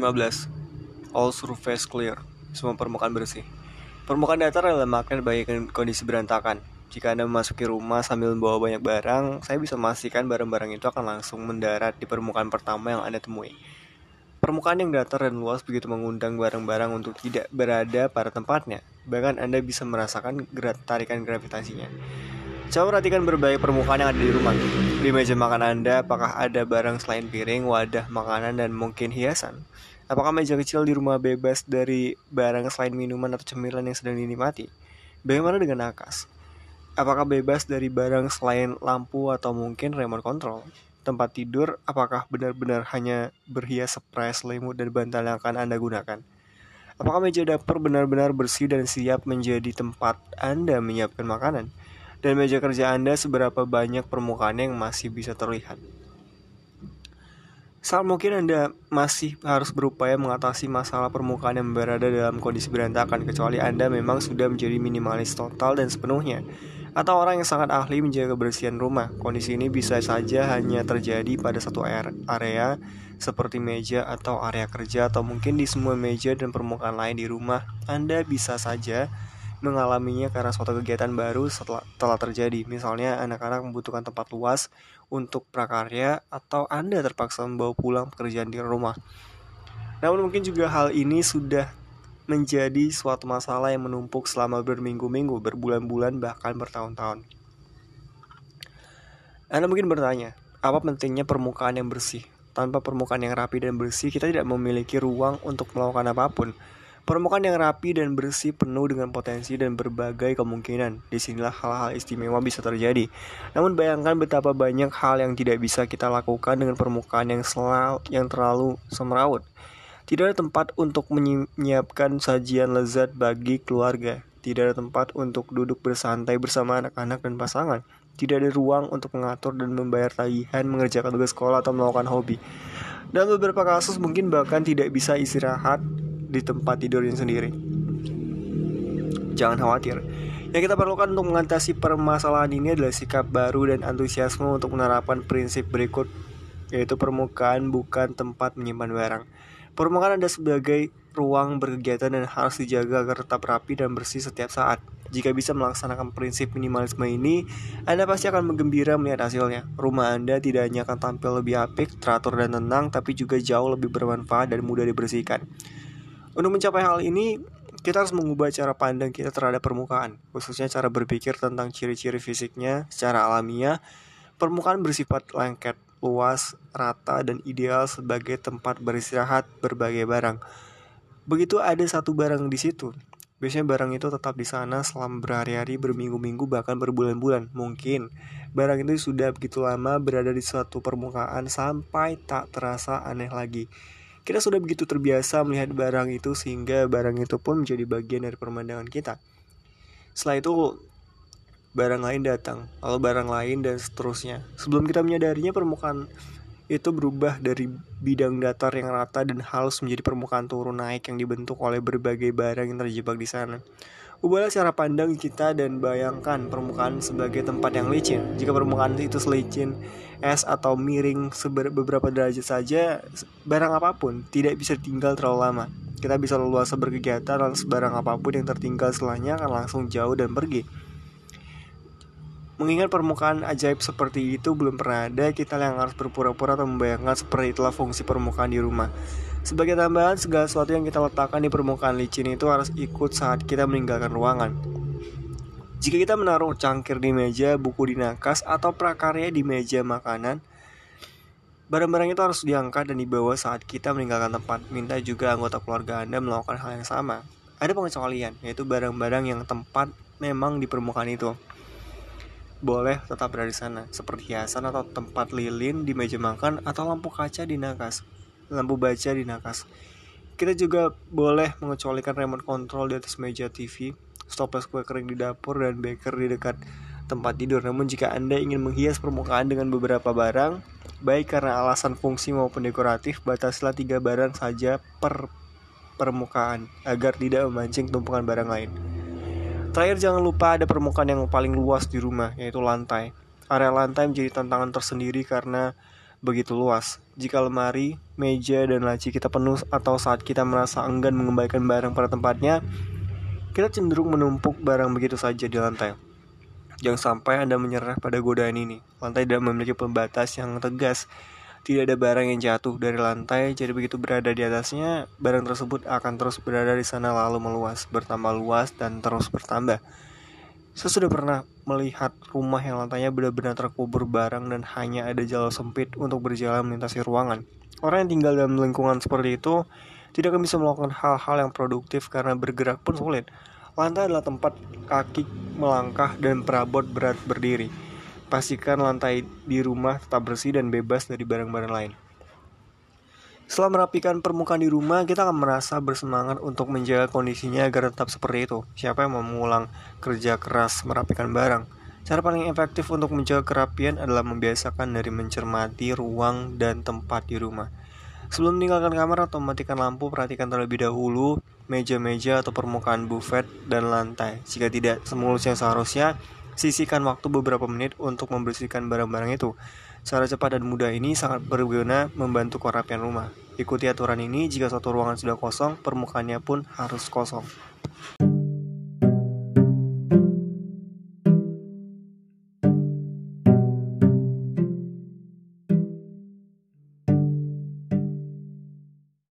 15. All surface clear. Semua permukaan bersih. Permukaan datar adalah makna bagi kondisi berantakan. Jika Anda memasuki rumah sambil membawa banyak barang, saya bisa memastikan barang-barang itu akan langsung mendarat di permukaan pertama yang Anda temui. Permukaan yang datar dan luas begitu mengundang barang-barang untuk tidak berada pada tempatnya. Bahkan Anda bisa merasakan tarikan gravitasinya. Coba perhatikan berbagai permukaan yang ada di rumah. Di meja makan Anda, apakah ada barang selain piring, wadah makanan, dan mungkin hiasan? Apakah meja kecil di rumah bebas dari barang selain minuman atau cemilan yang sedang dinikmati? Bagaimana dengan nakas? Apakah bebas dari barang selain lampu atau mungkin remote control? Tempat tidur, apakah benar-benar hanya berhias spray, selimut, dan bantal yang akan Anda gunakan? Apakah meja dapur benar-benar bersih dan siap menjadi tempat Anda menyiapkan makanan? Dan meja kerja Anda seberapa banyak permukaan yang masih bisa terlihat. Saat mungkin Anda masih harus berupaya mengatasi masalah permukaan yang berada dalam kondisi berantakan kecuali Anda memang sudah menjadi minimalis total dan sepenuhnya atau orang yang sangat ahli menjaga kebersihan rumah. Kondisi ini bisa saja hanya terjadi pada satu area seperti meja atau area kerja atau mungkin di semua meja dan permukaan lain di rumah. Anda bisa saja mengalaminya karena suatu kegiatan baru setelah telah terjadi. Misalnya anak-anak membutuhkan tempat luas untuk prakarya atau Anda terpaksa membawa pulang pekerjaan di rumah. Namun mungkin juga hal ini sudah menjadi suatu masalah yang menumpuk selama berminggu-minggu, berbulan-bulan, bahkan bertahun-tahun. Anda mungkin bertanya, apa pentingnya permukaan yang bersih? Tanpa permukaan yang rapi dan bersih, kita tidak memiliki ruang untuk melakukan apa pun. Permukaan yang rapi dan bersih penuh dengan potensi dan berbagai kemungkinan. Di sinilah hal-hal istimewa bisa terjadi. Namun bayangkan betapa banyak hal yang tidak bisa kita lakukan dengan permukaan yang selalu yang terlalu semrawut. Tidak ada tempat untuk menyiapkan sajian lezat bagi keluarga. Tidak ada tempat untuk duduk bersantai bersama anak-anak dan pasangan. Tidak ada ruang untuk mengatur dan membayar tagihan, mengerjakan tugas sekolah atau melakukan hobi. Dan beberapa kasus mungkin bahkan tidak bisa istirahat di tempat tidurnya sendiri. Jangan khawatir. Yang kita perlukan untuk mengatasi permasalahan ini adalah sikap baru dan antusiasme untuk menerapkan prinsip berikut, yaitu permukaan bukan tempat menyimpan barang. Permukaan ada sebagai ruang berkegiatan dan harus dijaga agar tetap rapi dan bersih setiap saat. Jika bisa melaksanakan prinsip minimalisme ini, Anda pasti akan menggembira melihat hasilnya. Rumah Anda tidak hanya akan tampil lebih apik, teratur dan tenang, tapi juga jauh lebih bermanfaat dan mudah dibersihkan. Untuk mencapai hal ini, kita harus mengubah cara pandang kita terhadap permukaan, khususnya cara berpikir tentang ciri-ciri fisiknya secara alamiah. Permukaan bersifat lengket, luas, rata, dan ideal sebagai tempat beristirahat berbagai barang. Begitu ada satu barang di situ, biasanya barang itu tetap di sana selama berhari-hari, berminggu-minggu, bahkan berbulan-bulan. Mungkin barang itu sudah begitu lama berada di suatu permukaan sampai tak terasa aneh lagi. Kita sudah begitu terbiasa melihat barang itu sehingga barang itu pun menjadi bagian dari pemandangan kita. Setelah itu barang lain datang, lalu barang lain dan seterusnya. Sebelum kita menyadarinya permukaan itu berubah dari bidang datar yang rata dan halus menjadi permukaan turun naik yang dibentuk oleh berbagai barang yang terjebak di sana. Ubahlah cara pandang kita dan bayangkan permukaan sebagai tempat yang licin. Jika permukaan itu selicin es atau miring beberapa derajat saja, barang apa pun tidak bisa tinggal terlalu lama. Kita bisa leluasa berkegiatan dan sebarang apa pun yang tertinggal setelahnya akan langsung jauh dan pergi. Mengingat permukaan ajaib seperti itu belum pernah ada, kita yang harus berpura-pura atau membayangkan seperti itulah fungsi permukaan di rumah. Sebagai tambahan, segala sesuatu yang kita letakkan di permukaan licin itu harus ikut saat kita meninggalkan ruangan. Jika kita menaruh cangkir di meja, buku di nakas, atau prakarya di meja makanan, barang-barang itu harus diangkat dan dibawa saat kita meninggalkan tempat. Minta juga anggota keluarga Anda melakukan hal yang sama. Ada pengecualian, yaitu barang-barang yang tempat memang di permukaan itu. Boleh tetap berada di sana, seperti hiasan atau tempat lilin di meja makan atau lampu kaca di nakas lampu baca di nakas. Kita juga boleh mengecualikan remote control di atas meja TV, stoples kue kering di dapur, dan beker di dekat tempat tidur. Namun jika Anda ingin menghias permukaan dengan beberapa barang, baik karena alasan fungsi maupun dekoratif, bataslah tiga barang saja per permukaan agar tidak memancing tumpukan barang lain. Terakhir jangan lupa ada permukaan yang paling luas di rumah, yaitu lantai. Area lantai menjadi tantangan tersendiri karena begitu luas. Jika lemari, meja, dan laci kita penuh atau saat kita merasa enggan mengembalikan barang pada tempatnya, kita cenderung menumpuk barang begitu saja di lantai. Jangan sampai Anda menyerah pada godaan ini. Lantai tidak memiliki pembatas yang tegas. Tidak ada barang yang jatuh dari lantai, jadi begitu berada di atasnya, barang tersebut akan terus berada di sana lalu meluas, bertambah luas, dan terus bertambah. Saya sudah pernah melihat rumah yang lantainya benar-benar terkubur barang dan hanya ada jalan sempit untuk berjalan melintasi ruangan. Orang yang tinggal dalam lingkungan seperti itu tidak akan bisa melakukan hal-hal yang produktif karena bergerak pun sulit. Lantai adalah tempat kaki melangkah dan perabot berat berdiri. Pastikan lantai di rumah tetap bersih dan bebas dari barang-barang lain. Setelah merapikan permukaan di rumah, kita akan merasa bersemangat untuk menjaga kondisinya agar tetap seperti itu. Siapa yang mau mengulang kerja keras merapikan barang? Cara paling efektif untuk menjaga kerapian adalah membiasakan dari mencermati ruang dan tempat di rumah. Sebelum meninggalkan kamar atau mematikan lampu, perhatikan terlebih dahulu meja-meja atau permukaan buffet dan lantai. Jika tidak semulus yang seharusnya, Sisihkan waktu beberapa menit untuk membersihkan barang-barang itu. Cara cepat dan mudah ini sangat berguna membantu kerapian rumah. Ikuti aturan ini jika suatu ruangan sudah kosong, permukaannya pun harus kosong.